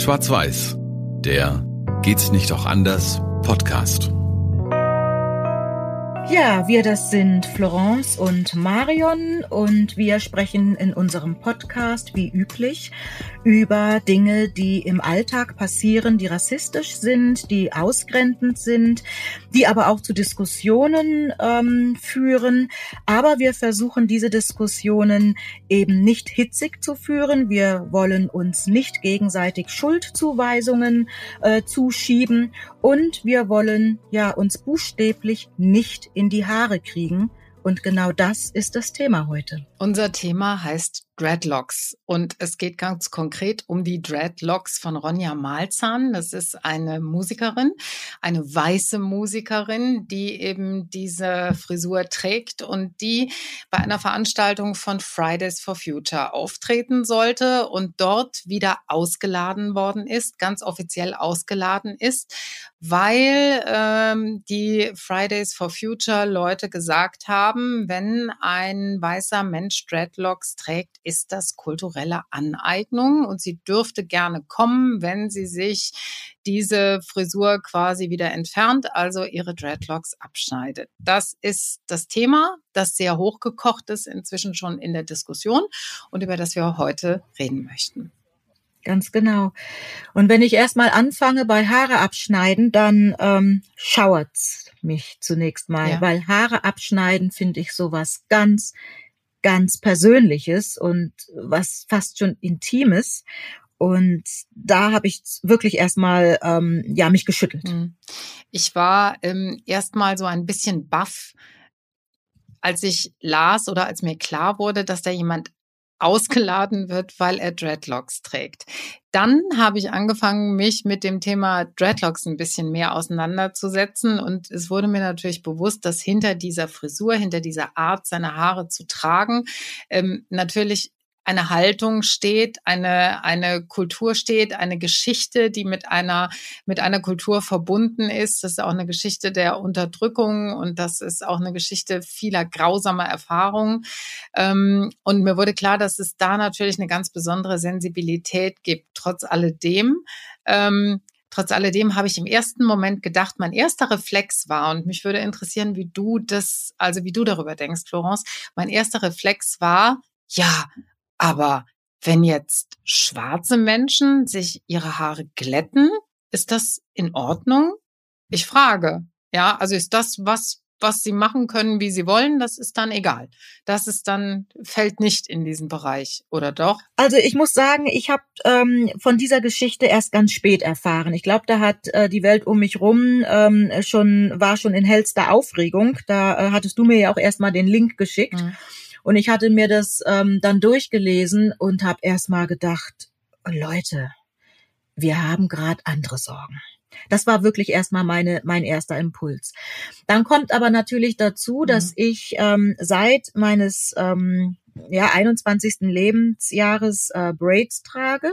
Schwarz-Weiß, der Geht's nicht auch anders Podcast. Ja, wir das sind Florence und Marion und wir sprechen in unserem Podcast wie üblich über Dinge, die im Alltag passieren, die rassistisch sind, die ausgrenzend sind, die aber auch zu Diskussionen ähm, führen. Aber wir versuchen diese Diskussionen eben nicht hitzig zu führen. Wir wollen uns nicht gegenseitig Schuldzuweisungen äh, zuschieben und wir wollen ja uns buchstäblich nicht in die Haare kriegen. Und genau das ist das Thema heute. Unser Thema heißt Dreadlocks und es geht ganz konkret um die Dreadlocks von Ronja Malzahn. Das ist eine Musikerin, eine weiße Musikerin, die eben diese Frisur trägt und die bei einer Veranstaltung von Fridays for Future auftreten sollte und dort wieder ausgeladen worden ist, ganz offiziell ausgeladen ist, weil ähm, die Fridays for Future Leute gesagt haben, wenn ein weißer Mensch Dreadlocks trägt, ist das kulturelle Aneignung und sie dürfte gerne kommen, wenn sie sich diese Frisur quasi wieder entfernt, also ihre Dreadlocks abschneidet. Das ist das Thema, das sehr hochgekocht ist, inzwischen schon in der Diskussion und über das wir heute reden möchten. Ganz genau. Und wenn ich erstmal anfange bei Haare abschneiden, dann ähm, schauert's mich zunächst mal, ja. weil Haare abschneiden finde ich sowas ganz, ganz Persönliches und was fast schon Intimes. Und da habe ich wirklich erstmal ähm, ja mich geschüttelt. Mhm. Ich war ähm, erstmal so ein bisschen baff, als ich las oder als mir klar wurde, dass da jemand ausgeladen wird, weil er Dreadlocks trägt. Dann habe ich angefangen, mich mit dem Thema Dreadlocks ein bisschen mehr auseinanderzusetzen und es wurde mir natürlich bewusst, dass hinter dieser Frisur, hinter dieser Art, seine Haare zu tragen, ähm, natürlich eine Haltung steht, eine, eine Kultur steht, eine Geschichte, die mit einer, mit einer Kultur verbunden ist. Das ist auch eine Geschichte der Unterdrückung und das ist auch eine Geschichte vieler grausamer Erfahrungen. Ähm, und mir wurde klar, dass es da natürlich eine ganz besondere Sensibilität gibt, trotz alledem. Ähm, Trotz alledem habe ich im ersten Moment gedacht, mein erster Reflex war, und mich würde interessieren, wie du das, also wie du darüber denkst, Florence, mein erster Reflex war, ja, aber wenn jetzt schwarze Menschen sich ihre Haare glätten, ist das in Ordnung? Ich frage. Ja, also ist das was, was sie machen können, wie sie wollen, das ist dann egal. Das ist dann, fällt nicht in diesen Bereich, oder doch? Also ich muss sagen, ich habe ähm, von dieser Geschichte erst ganz spät erfahren. Ich glaube, da hat äh, die Welt um mich rum ähm, schon, war schon in hellster Aufregung. Da äh, hattest du mir ja auch erstmal den Link geschickt. Mhm. Und ich hatte mir das ähm, dann durchgelesen und habe erstmal gedacht, Leute, wir haben gerade andere Sorgen. Das war wirklich erstmal meine, mein erster Impuls. Dann kommt aber natürlich dazu, dass mhm. ich ähm, seit meines ähm, ja, 21. Lebensjahres äh, Braids trage.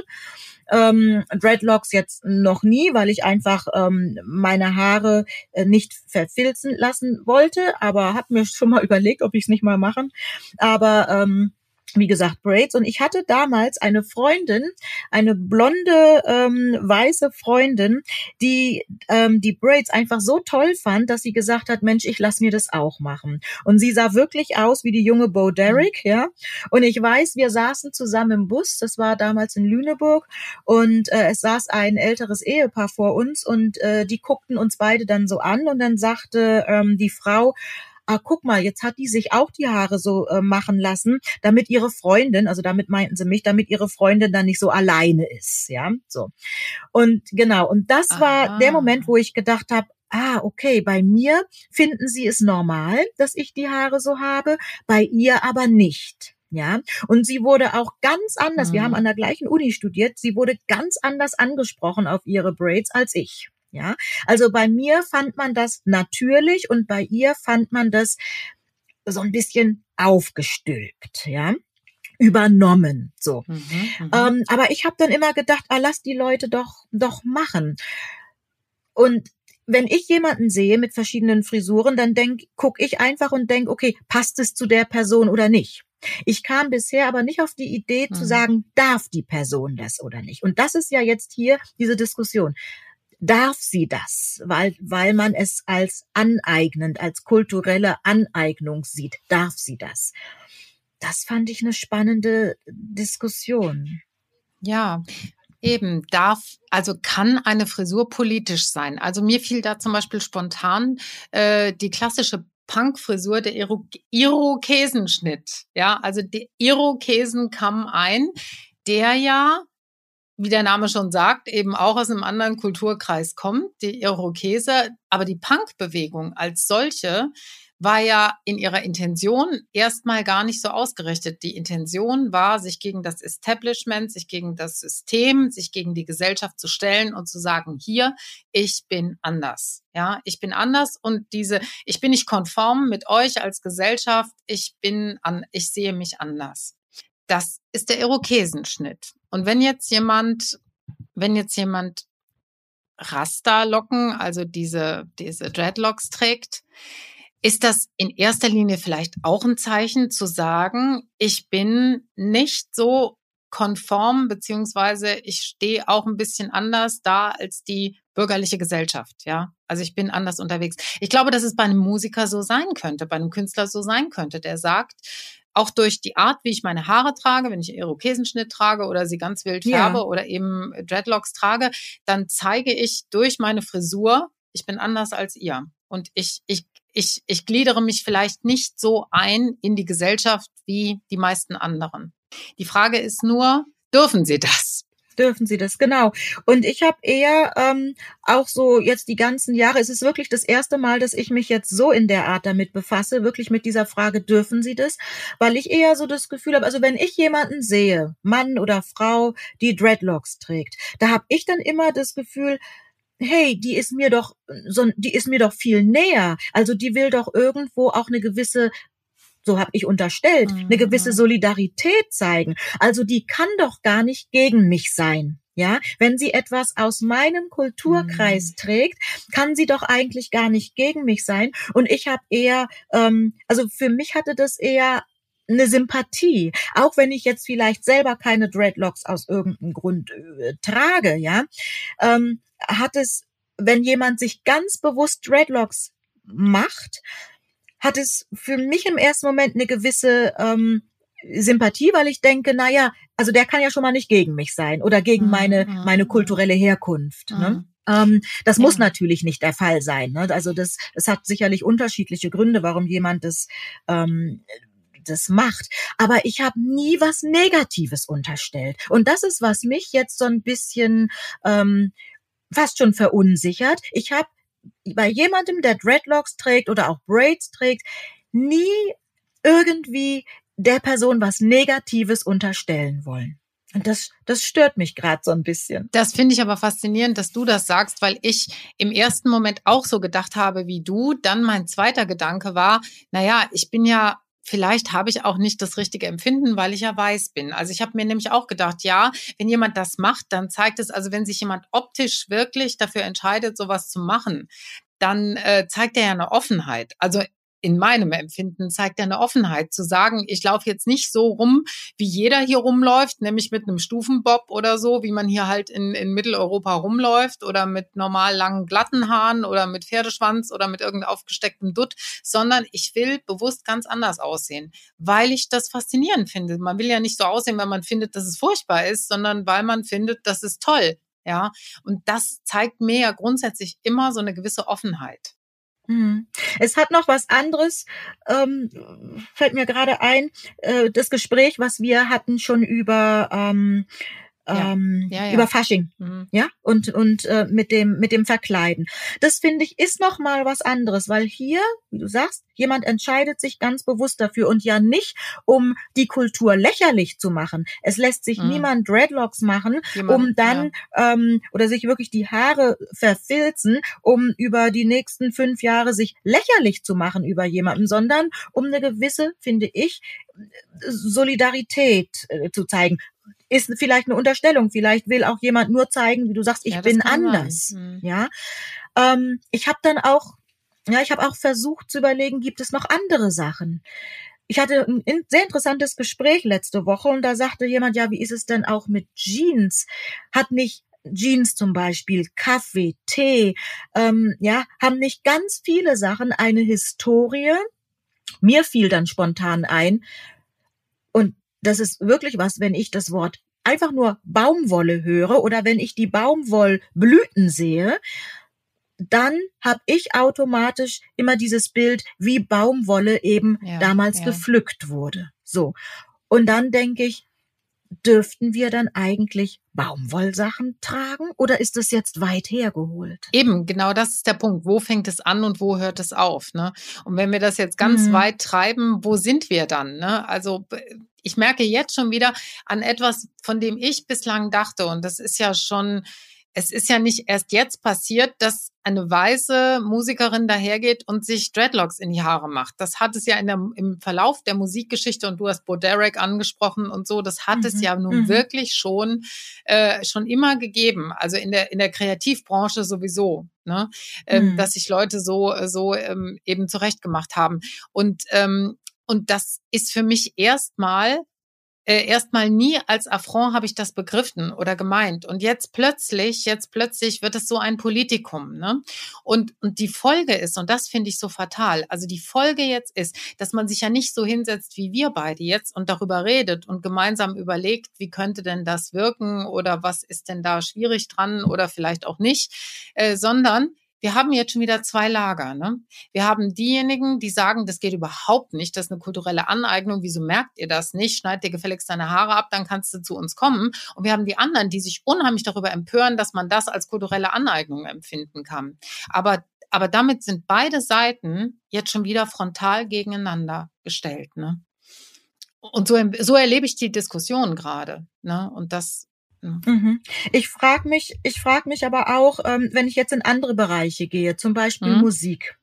Ähm, Dreadlocks jetzt noch nie, weil ich einfach ähm, meine Haare äh, nicht verfilzen lassen wollte, aber habe mir schon mal überlegt, ob ich es nicht mal machen. Aber ähm, wie gesagt, Braids. Und ich hatte damals eine Freundin, eine blonde, ähm, weiße Freundin, die ähm, die Braids einfach so toll fand, dass sie gesagt hat, Mensch, ich lass mir das auch machen. Und sie sah wirklich aus wie die junge Bo Derrick, mhm. ja. Und ich weiß, wir saßen zusammen im Bus, das war damals in Lüneburg, und äh, es saß ein älteres Ehepaar vor uns und äh, die guckten uns beide dann so an und dann sagte ähm, die Frau, ah, guck mal, jetzt hat die sich auch die Haare so äh, machen lassen, damit ihre Freundin, also damit meinten sie mich, damit ihre Freundin dann nicht so alleine ist, ja, so. Und genau, und das Aha. war der Moment, wo ich gedacht habe, ah, okay, bei mir finden sie es normal, dass ich die Haare so habe, bei ihr aber nicht. Ja, und sie wurde auch ganz anders. Mhm. Wir haben an der gleichen Uni studiert. Sie wurde ganz anders angesprochen auf ihre Braids als ich. Ja, also bei mir fand man das natürlich und bei ihr fand man das so ein bisschen aufgestülpt, ja übernommen so mhm, mhm. ähm, aber ich habe dann immer gedacht ah, lass die Leute doch doch machen und wenn ich jemanden sehe mit verschiedenen Frisuren, dann denk, guck ich einfach und denk, okay, passt es zu der Person oder nicht? Ich kam bisher aber nicht auf die Idee zu Mhm. sagen, darf die Person das oder nicht. Und das ist ja jetzt hier diese Diskussion. Darf sie das, weil, weil man es als aneignend, als kulturelle Aneignung sieht? Darf sie das? Das fand ich eine spannende Diskussion. Ja, eben darf, also kann eine Frisur politisch sein. Also mir fiel da zum Beispiel spontan äh, die klassische Punkfrisur, der Iro Irokesenschnitt. Ja, also der Irokesen kam ein, der ja, wie der Name schon sagt, eben auch aus einem anderen Kulturkreis kommt, die Irokese. Aber die Punkbewegung als solche war ja in ihrer Intention erstmal gar nicht so ausgerichtet. Die Intention war, sich gegen das Establishment, sich gegen das System, sich gegen die Gesellschaft zu stellen und zu sagen, hier, ich bin anders. Ja, ich bin anders und diese, ich bin nicht konform mit euch als Gesellschaft. Ich bin an, ich sehe mich anders. Das ist der Irokesenschnitt. Und wenn jetzt jemand, wenn jetzt jemand Rasta-Locken, also diese, diese Dreadlocks trägt, ist das in erster Linie vielleicht auch ein Zeichen zu sagen, ich bin nicht so konform, beziehungsweise ich stehe auch ein bisschen anders da als die bürgerliche Gesellschaft, ja. Also ich bin anders unterwegs. Ich glaube, dass es bei einem Musiker so sein könnte, bei einem Künstler so sein könnte, der sagt, auch durch die Art, wie ich meine Haare trage, wenn ich Irokesenschnitt trage oder sie ganz wild Ja. färbe oder eben Dreadlocks trage, dann zeige ich durch meine Frisur, ich bin anders als ihr. Und ich, ich, ich, ich gliedere mich vielleicht nicht so ein in die Gesellschaft wie die meisten anderen. Die Frage ist nur, dürfen sie das? Dürfen sie das, genau. Und ich habe eher ähm, auch so jetzt die ganzen Jahre, es ist wirklich das erste Mal, dass ich mich jetzt so in der Art damit befasse, wirklich mit dieser Frage, dürfen sie das? Weil ich eher so das Gefühl habe, also wenn ich jemanden sehe, Mann oder Frau, die Dreadlocks trägt, da habe ich dann immer das Gefühl, hey, die ist mir doch so, die ist mir doch viel näher. Also die will doch irgendwo auch eine gewisse so habe ich unterstellt, Mhm. eine gewisse Solidarität zeigen. Also die kann doch gar nicht gegen mich sein. Ja, wenn sie etwas aus meinem Kulturkreis Mhm. trägt, kann sie doch eigentlich gar nicht gegen mich sein. Und ich habe eher, ähm, also für mich hatte das eher eine Sympathie, auch wenn ich jetzt vielleicht selber keine Dreadlocks aus irgendeinem Grund äh, trage, ja, ähm, hat es, wenn jemand sich ganz bewusst Dreadlocks macht, hat es für mich im ersten Moment eine gewisse ähm, Sympathie, weil ich denke, na ja, also der kann ja schon mal nicht gegen mich sein oder gegen Mhm, meine meine kulturelle Herkunft. Ne? Mhm. Ähm, das muss Ja. natürlich nicht der Fall sein. Ne? Also das, es hat sicherlich unterschiedliche Gründe, warum jemand das ähm, das macht. Aber ich habe nie was Negatives unterstellt. Und das ist, was mich jetzt so ein bisschen ähm, fast schon verunsichert. Ich habe bei jemandem, der Dreadlocks trägt oder auch Braids trägt, nie irgendwie der Person was Negatives unterstellen wollen. Und das, das stört mich gerade so ein bisschen. Das finde ich aber faszinierend, dass du das sagst, weil ich im ersten Moment auch so gedacht habe wie du. Dann mein zweiter Gedanke war, naja, ich bin ja Vielleicht habe ich auch nicht das richtige Empfinden, weil ich ja weiß bin. Also ich habe mir nämlich auch gedacht, ja, wenn jemand das macht, dann zeigt es, also wenn sich jemand optisch wirklich dafür entscheidet, sowas zu machen, dann äh, zeigt er ja eine Offenheit. Also in meinem Empfinden zeigt er eine Offenheit zu sagen, ich laufe jetzt nicht so rum, wie jeder hier rumläuft, nämlich mit einem Stufenbob oder so, wie man hier halt in, in Mitteleuropa rumläuft oder mit normal langen glatten Haaren oder mit Pferdeschwanz oder mit irgendeinem aufgestecktem Dutt, sondern ich will bewusst ganz anders aussehen, weil ich das faszinierend finde. Man will ja nicht so aussehen, weil man findet, dass es furchtbar ist, sondern weil man findet, das ist toll. Ja, und das zeigt mir ja grundsätzlich immer so eine gewisse Offenheit. Mhm. Es hat noch was anderes, ähm, fällt mir gerade ein, äh, das Gespräch, was wir hatten schon über ähm, Ja. ähm, Ja, ja. über Fasching, Mhm. ja und und äh, mit dem mit dem Verkleiden. Das finde ich ist noch mal was anderes, weil hier, wie du sagst, jemand entscheidet sich ganz bewusst dafür und ja nicht, um die Kultur lächerlich zu machen. Es lässt sich Mhm. niemand Dreadlocks machen, Jemand- um dann ähm, oder sich wirklich die Haare verfilzen, um über die nächsten fünf Jahre sich lächerlich zu machen über jemanden, sondern um eine gewisse, finde ich, Solidarität äh, zu zeigen. Ist vielleicht eine Unterstellung. Vielleicht will auch jemand nur zeigen, wie du sagst, ich Ja, bin anders. Mhm. Ja, ähm, ich habe dann auch, ja, ich habe auch versucht zu überlegen, gibt es noch andere Sachen? ich hatte ein sehr interessantes Gespräch letzte Woche und da sagte jemand, ja, wie ist es denn auch mit Jeans? Hat nicht Jeans zum Beispiel, Kaffee, Tee, ähm, ja, haben nicht ganz viele Sachen eine Historie. Mir fiel dann spontan ein, und das ist wirklich was, wenn ich das Wort einfach nur Baumwolle höre oder wenn ich die Baumwollblüten sehe, dann habe ich automatisch immer dieses Bild, wie Baumwolle eben ja, damals ja. gepflückt wurde. So. Und dann denke ich, dürften wir dann eigentlich Baumwollsachen tragen oder ist das jetzt weit hergeholt? Eben, genau das ist der Punkt. Wo fängt es an und wo hört es auf? Ne? Und wenn wir das jetzt ganz mhm. weit treiben, wo sind wir dann? Ne? Also ich merke jetzt schon wieder an etwas, von dem ich bislang dachte, und das ist ja schon es ist ja nicht erst jetzt passiert, dass eine weiße Musikerin dahergeht und sich Dreadlocks in die Haare macht. Das hat es ja in der, im Verlauf der Musikgeschichte und du hast Bo Derek angesprochen und so, das hat mhm. es ja nun mhm. wirklich schon äh, schon immer gegeben. Also in der in der Kreativbranche sowieso, ne? Ähm, mhm. dass sich Leute so so ähm, eben zurechtgemacht haben und ähm, und das ist für mich erstmal äh, erstmal nie als Affront habe ich das begriffen oder gemeint. Und jetzt plötzlich, jetzt plötzlich wird es so ein Politikum. Ne? Und, und die Folge ist, und das finde ich so fatal, also die Folge jetzt ist, dass man sich ja nicht so hinsetzt wie wir beide jetzt und darüber redet und gemeinsam überlegt, wie könnte denn das wirken oder was ist denn da schwierig dran oder vielleicht auch nicht, äh, sondern wir haben jetzt schon wieder zwei Lager. Ne? Wir haben diejenigen, die sagen, das geht überhaupt nicht, das ist eine kulturelle Aneignung, wieso merkt ihr das nicht? Schneid dir gefälligst deine Haare ab, dann kannst du zu uns kommen. Und wir haben die anderen, die sich unheimlich darüber empören, dass man das als kulturelle Aneignung empfinden kann. Aber aber damit sind beide Seiten jetzt schon wieder frontal gegeneinander gestellt. Ne? Und so, so erlebe ich die Diskussion gerade. Ne? Und das Mhm. Ich frage mich, ich frage mich aber auch, ähm, wenn ich jetzt in andere Bereiche gehe, zum Beispiel mhm. Musik.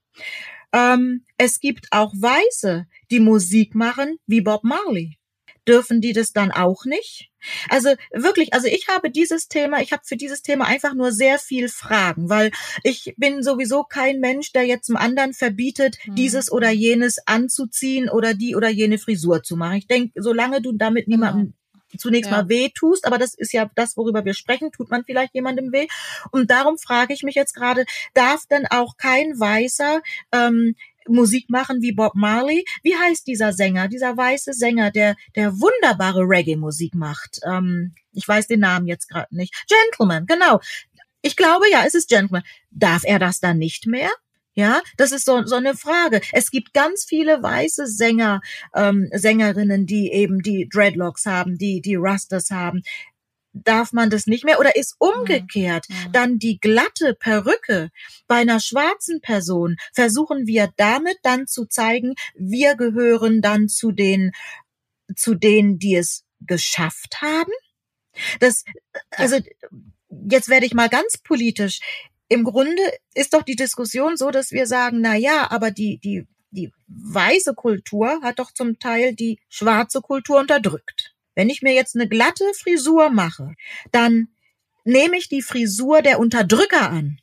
Ähm, es gibt auch Weiße, die Musik machen wie Bob Marley. Dürfen die das dann auch nicht? Also wirklich, also ich habe dieses Thema, ich habe für dieses Thema einfach nur sehr viel Fragen, weil ich bin sowieso kein Mensch, der jetzt dem anderen verbietet, mhm. dieses oder jenes anzuziehen oder die oder jene Frisur zu machen. Ich denke, solange du damit genau. niemandem zunächst ja. mal weh tust, aber das ist ja das, worüber wir sprechen, tut man vielleicht jemandem weh. Und darum frage ich mich jetzt gerade, darf denn auch kein Weißer ähm, Musik machen wie Bob Marley. Wie heißt dieser Sänger, dieser weiße Sänger, der der wunderbare Reggae-Musik macht? Ähm, ich weiß den Namen jetzt gerade nicht. Gentleman, genau. Ich glaube ja, es ist Gentleman. Darf er das dann nicht mehr? Ja, das ist so, so eine Frage. Es gibt ganz viele weiße Sänger, ähm, Sängerinnen, die eben die Dreadlocks haben, die die Rusters haben. Darf man das nicht mehr? Oder ist umgekehrt ja, ja. dann die glatte Perücke bei einer schwarzen Person? Versuchen wir damit dann zu zeigen, wir gehören dann zu den, zu denen, die es geschafft haben? Das, also, jetzt werde ich mal ganz politisch im Grunde ist doch die Diskussion so, dass wir sagen, na ja, aber die, die, die weiße Kultur hat doch zum Teil die schwarze Kultur unterdrückt. Wenn ich mir jetzt eine glatte Frisur mache, dann nehme ich die Frisur der Unterdrücker an.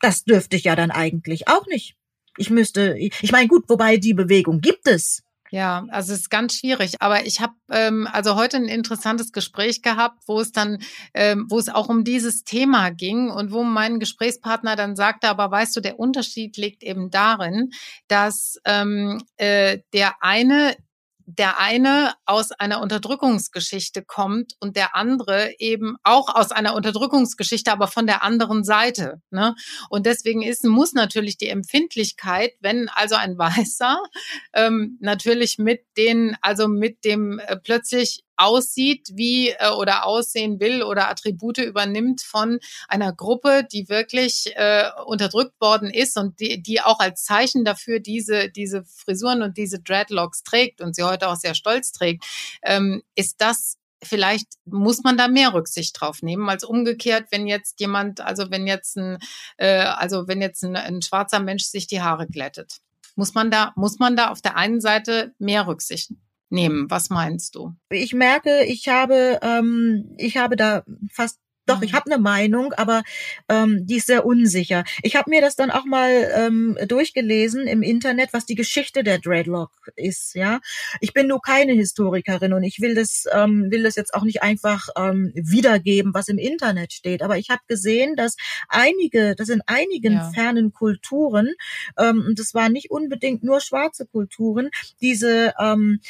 Das dürfte ich ja dann eigentlich auch nicht. Ich müsste, ich meine, gut, wobei die Bewegung gibt es. Ja, also es ist ganz schwierig. Aber ich habe ähm, also heute ein interessantes Gespräch gehabt, wo es dann, ähm, wo es auch um dieses Thema ging und wo mein Gesprächspartner dann sagte, aber weißt du, der Unterschied liegt eben darin, dass ähm, äh, der eine der eine aus einer Unterdrückungsgeschichte kommt und der andere eben auch aus einer Unterdrückungsgeschichte, aber von der anderen Seite. Ne? Und deswegen ist, muss natürlich die Empfindlichkeit, wenn also ein Weißer ähm, natürlich mit den, also mit dem äh, plötzlich aussieht, wie äh, oder aussehen will oder Attribute übernimmt von einer Gruppe, die wirklich äh, unterdrückt worden ist und die, die auch als Zeichen dafür diese, diese Frisuren und diese Dreadlocks trägt und sie heute auch sehr stolz trägt, ähm, ist das vielleicht muss man da mehr Rücksicht drauf nehmen als umgekehrt, wenn jetzt jemand, also wenn jetzt ein, äh, also wenn jetzt ein, ein schwarzer Mensch sich die Haare glättet, muss man da muss man da auf der einen Seite mehr Rücksicht nehmen. Was meinst du? Ich merke, ich habe, ähm, ich habe da fast doch, mhm. ich habe eine Meinung, aber ähm, die ist sehr unsicher. Ich habe mir das dann auch mal ähm, durchgelesen im Internet, was die Geschichte der Dreadlock ist. Ja, ich bin nur keine Historikerin und ich will das ähm, will das jetzt auch nicht einfach ähm, wiedergeben, was im Internet steht. Aber ich habe gesehen, dass einige, dass in einigen ja. fernen Kulturen, ähm, und das waren nicht unbedingt nur schwarze Kulturen, diese ähm,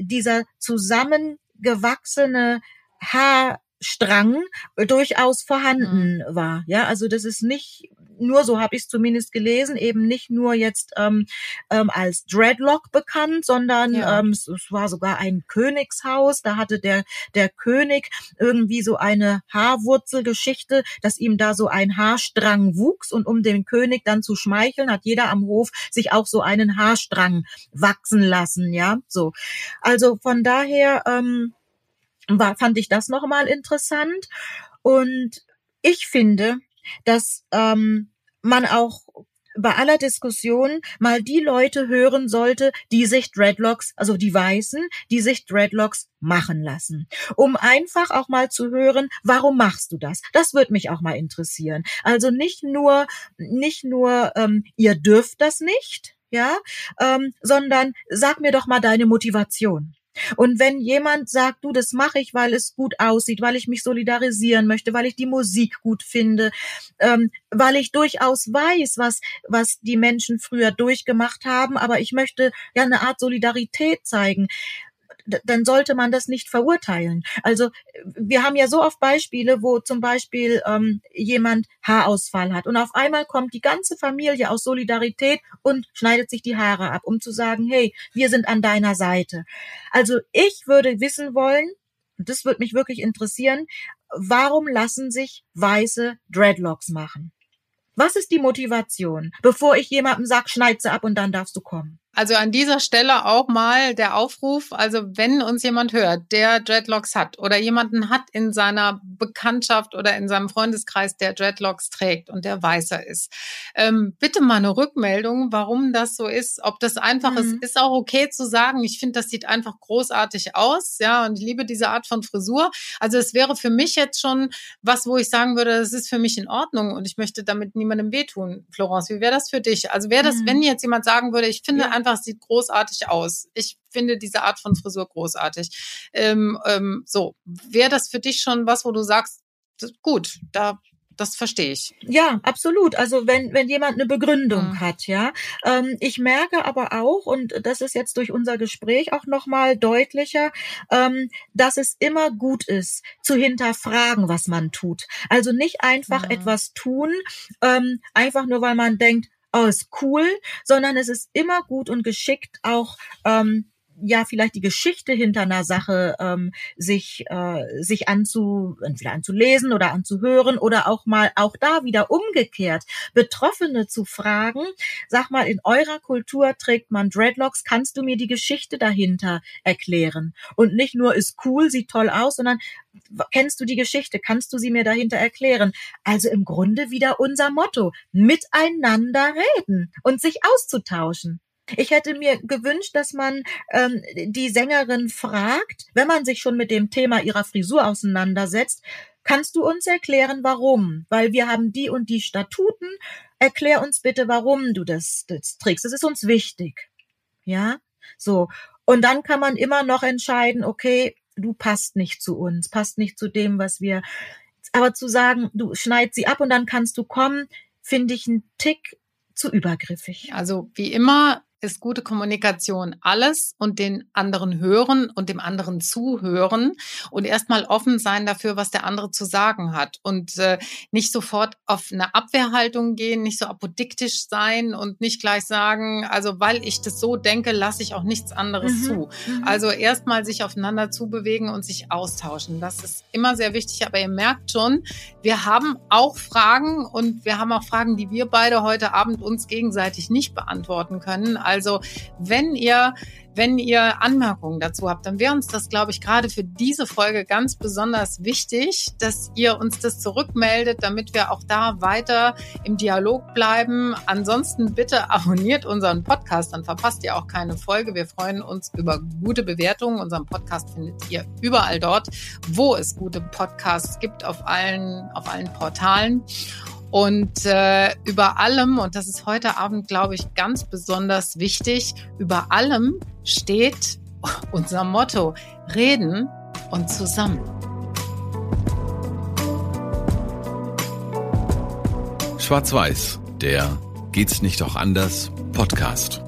dieser zusammengewachsene Haarstrang durchaus vorhanden mhm. war. Ja, also das ist nicht nur, so habe ich es zumindest gelesen, eben nicht nur jetzt ähm, ähm, als Dreadlock bekannt, sondern ja. ähm, es, es, war sogar ein Königshaus. Da hatte der, der König irgendwie so eine Haarwurzelgeschichte, dass ihm da so ein Haarstrang wuchs und um den König dann zu schmeicheln, hat jeder am Hof sich auch so einen Haarstrang wachsen lassen, ja, so. Also von daher, ähm, war, fand ich das nochmal interessant. Und ich finde, dass ähm, man auch bei aller Diskussion mal die Leute hören sollte, die sich Dreadlocks, also die Weißen, die sich Dreadlocks machen lassen, um einfach auch mal zu hören, warum machst du das? Das würde mich auch mal interessieren. Also nicht nur, nicht nur, ähm, ihr dürft das nicht, ja, ähm, sondern sag mir doch mal deine Motivation. Und wenn jemand sagt, du, das mache ich, weil es gut aussieht, weil ich mich solidarisieren möchte, weil ich die Musik gut finde, ähm, weil ich durchaus weiß, was, was die Menschen früher durchgemacht haben, aber ich möchte ja eine Art Solidarität zeigen, dann sollte man das nicht verurteilen. Also wir haben ja so oft Beispiele, wo zum Beispiel ähm, jemand Haarausfall hat und auf einmal kommt die ganze Familie aus Solidarität und schneidet sich die Haare ab, um zu sagen, hey, wir sind an deiner Seite. Also ich würde wissen wollen, das würde mich wirklich interessieren, warum lassen sich weiße Dreadlocks machen? Was ist die Motivation, bevor ich jemandem sag, schneid sie ab und dann darfst du kommen? Also an dieser Stelle auch mal der Aufruf, also wenn uns jemand hört, der Dreadlocks hat oder jemanden hat in seiner Bekanntschaft oder in seinem Freundeskreis, der Dreadlocks trägt und der weißer ist, ähm, bitte mal eine Rückmeldung, warum das so ist, ob das einfach mhm. ist. Ist auch okay zu sagen, ich finde, das sieht einfach großartig aus, ja, und ich liebe diese Art von Frisur. Also es wäre für mich jetzt schon was, wo ich sagen würde, das ist für mich in Ordnung und ich möchte damit niemandem wehtun. Florence, wie wäre das für dich? Also wäre das, mhm. wenn jetzt jemand sagen würde, ich finde ja einfach, es sieht großartig aus. Ich finde diese Art von Frisur großartig. Ähm, ähm, so, wäre das für dich schon was, wo du sagst, gut, da das verstehe ich. Ja, absolut. Also wenn, wenn jemand eine Begründung mhm. hat, ja. Ähm, ich merke aber auch, und das ist jetzt durch unser Gespräch auch nochmal deutlicher, ähm, dass es immer gut ist, zu hinterfragen, was man tut. Also nicht einfach mhm. etwas tun, ähm, einfach nur weil man denkt, oh, ist cool, sondern es ist immer gut und geschickt auch ähm, ja vielleicht die Geschichte hinter einer Sache ähm, sich äh, sich anzu entweder anzulesen oder anzuhören oder auch mal auch da wieder umgekehrt Betroffene zu fragen sag mal in eurer Kultur trägt man Dreadlocks kannst du mir die Geschichte dahinter erklären? Und nicht nur ist cool sieht toll aus sondern kennst du die Geschichte? Kannst du sie mir dahinter erklären? Also im Grunde wieder unser Motto miteinander reden und sich auszutauschen ich hätte mir gewünscht, dass man ähm, die Sängerin fragt, wenn man sich schon mit dem Thema ihrer Frisur auseinandersetzt, kannst du uns erklären, warum? Weil wir haben die und die Statuten. Erklär uns bitte, warum du das, das trägst. Das ist uns wichtig. Ja, so. Und dann kann man immer noch entscheiden, okay, du passt nicht zu uns, passt nicht zu dem, was wir. Aber zu sagen, du schneid sie ab und dann kannst du kommen, finde ich einen Tick zu übergriffig. Also wie immer ist gute Kommunikation alles und den anderen hören und dem anderen zuhören und erstmal offen sein dafür, was der andere zu sagen hat und äh, nicht sofort auf eine Abwehrhaltung gehen, nicht so apodiktisch sein und nicht gleich sagen, also weil ich das so denke, lasse ich auch nichts anderes mhm. zu. Mhm. Also erstmal sich aufeinander zubewegen und sich austauschen. Das ist immer sehr wichtig, aber ihr merkt schon, wir haben auch Fragen und wir haben auch Fragen, die wir beide heute Abend uns gegenseitig nicht beantworten können. Also wenn ihr wenn ihr Anmerkungen dazu habt, dann wäre uns das, glaube ich, gerade für diese Folge ganz besonders wichtig, dass ihr uns das zurückmeldet, damit wir auch da weiter im Dialog bleiben. Ansonsten bitte abonniert unseren Podcast, dann verpasst ihr auch keine Folge. Wir freuen uns über gute Bewertungen. Unseren Podcast findet ihr überall dort, wo es gute Podcasts gibt, auf allen, auf allen Portalen. Und äh, über allem, und das ist heute Abend, glaube ich, ganz besonders wichtig, über allem steht unser Motto, reden und zusammen. Schwarz-Weiß, der Geht's nicht auch anders Podcast.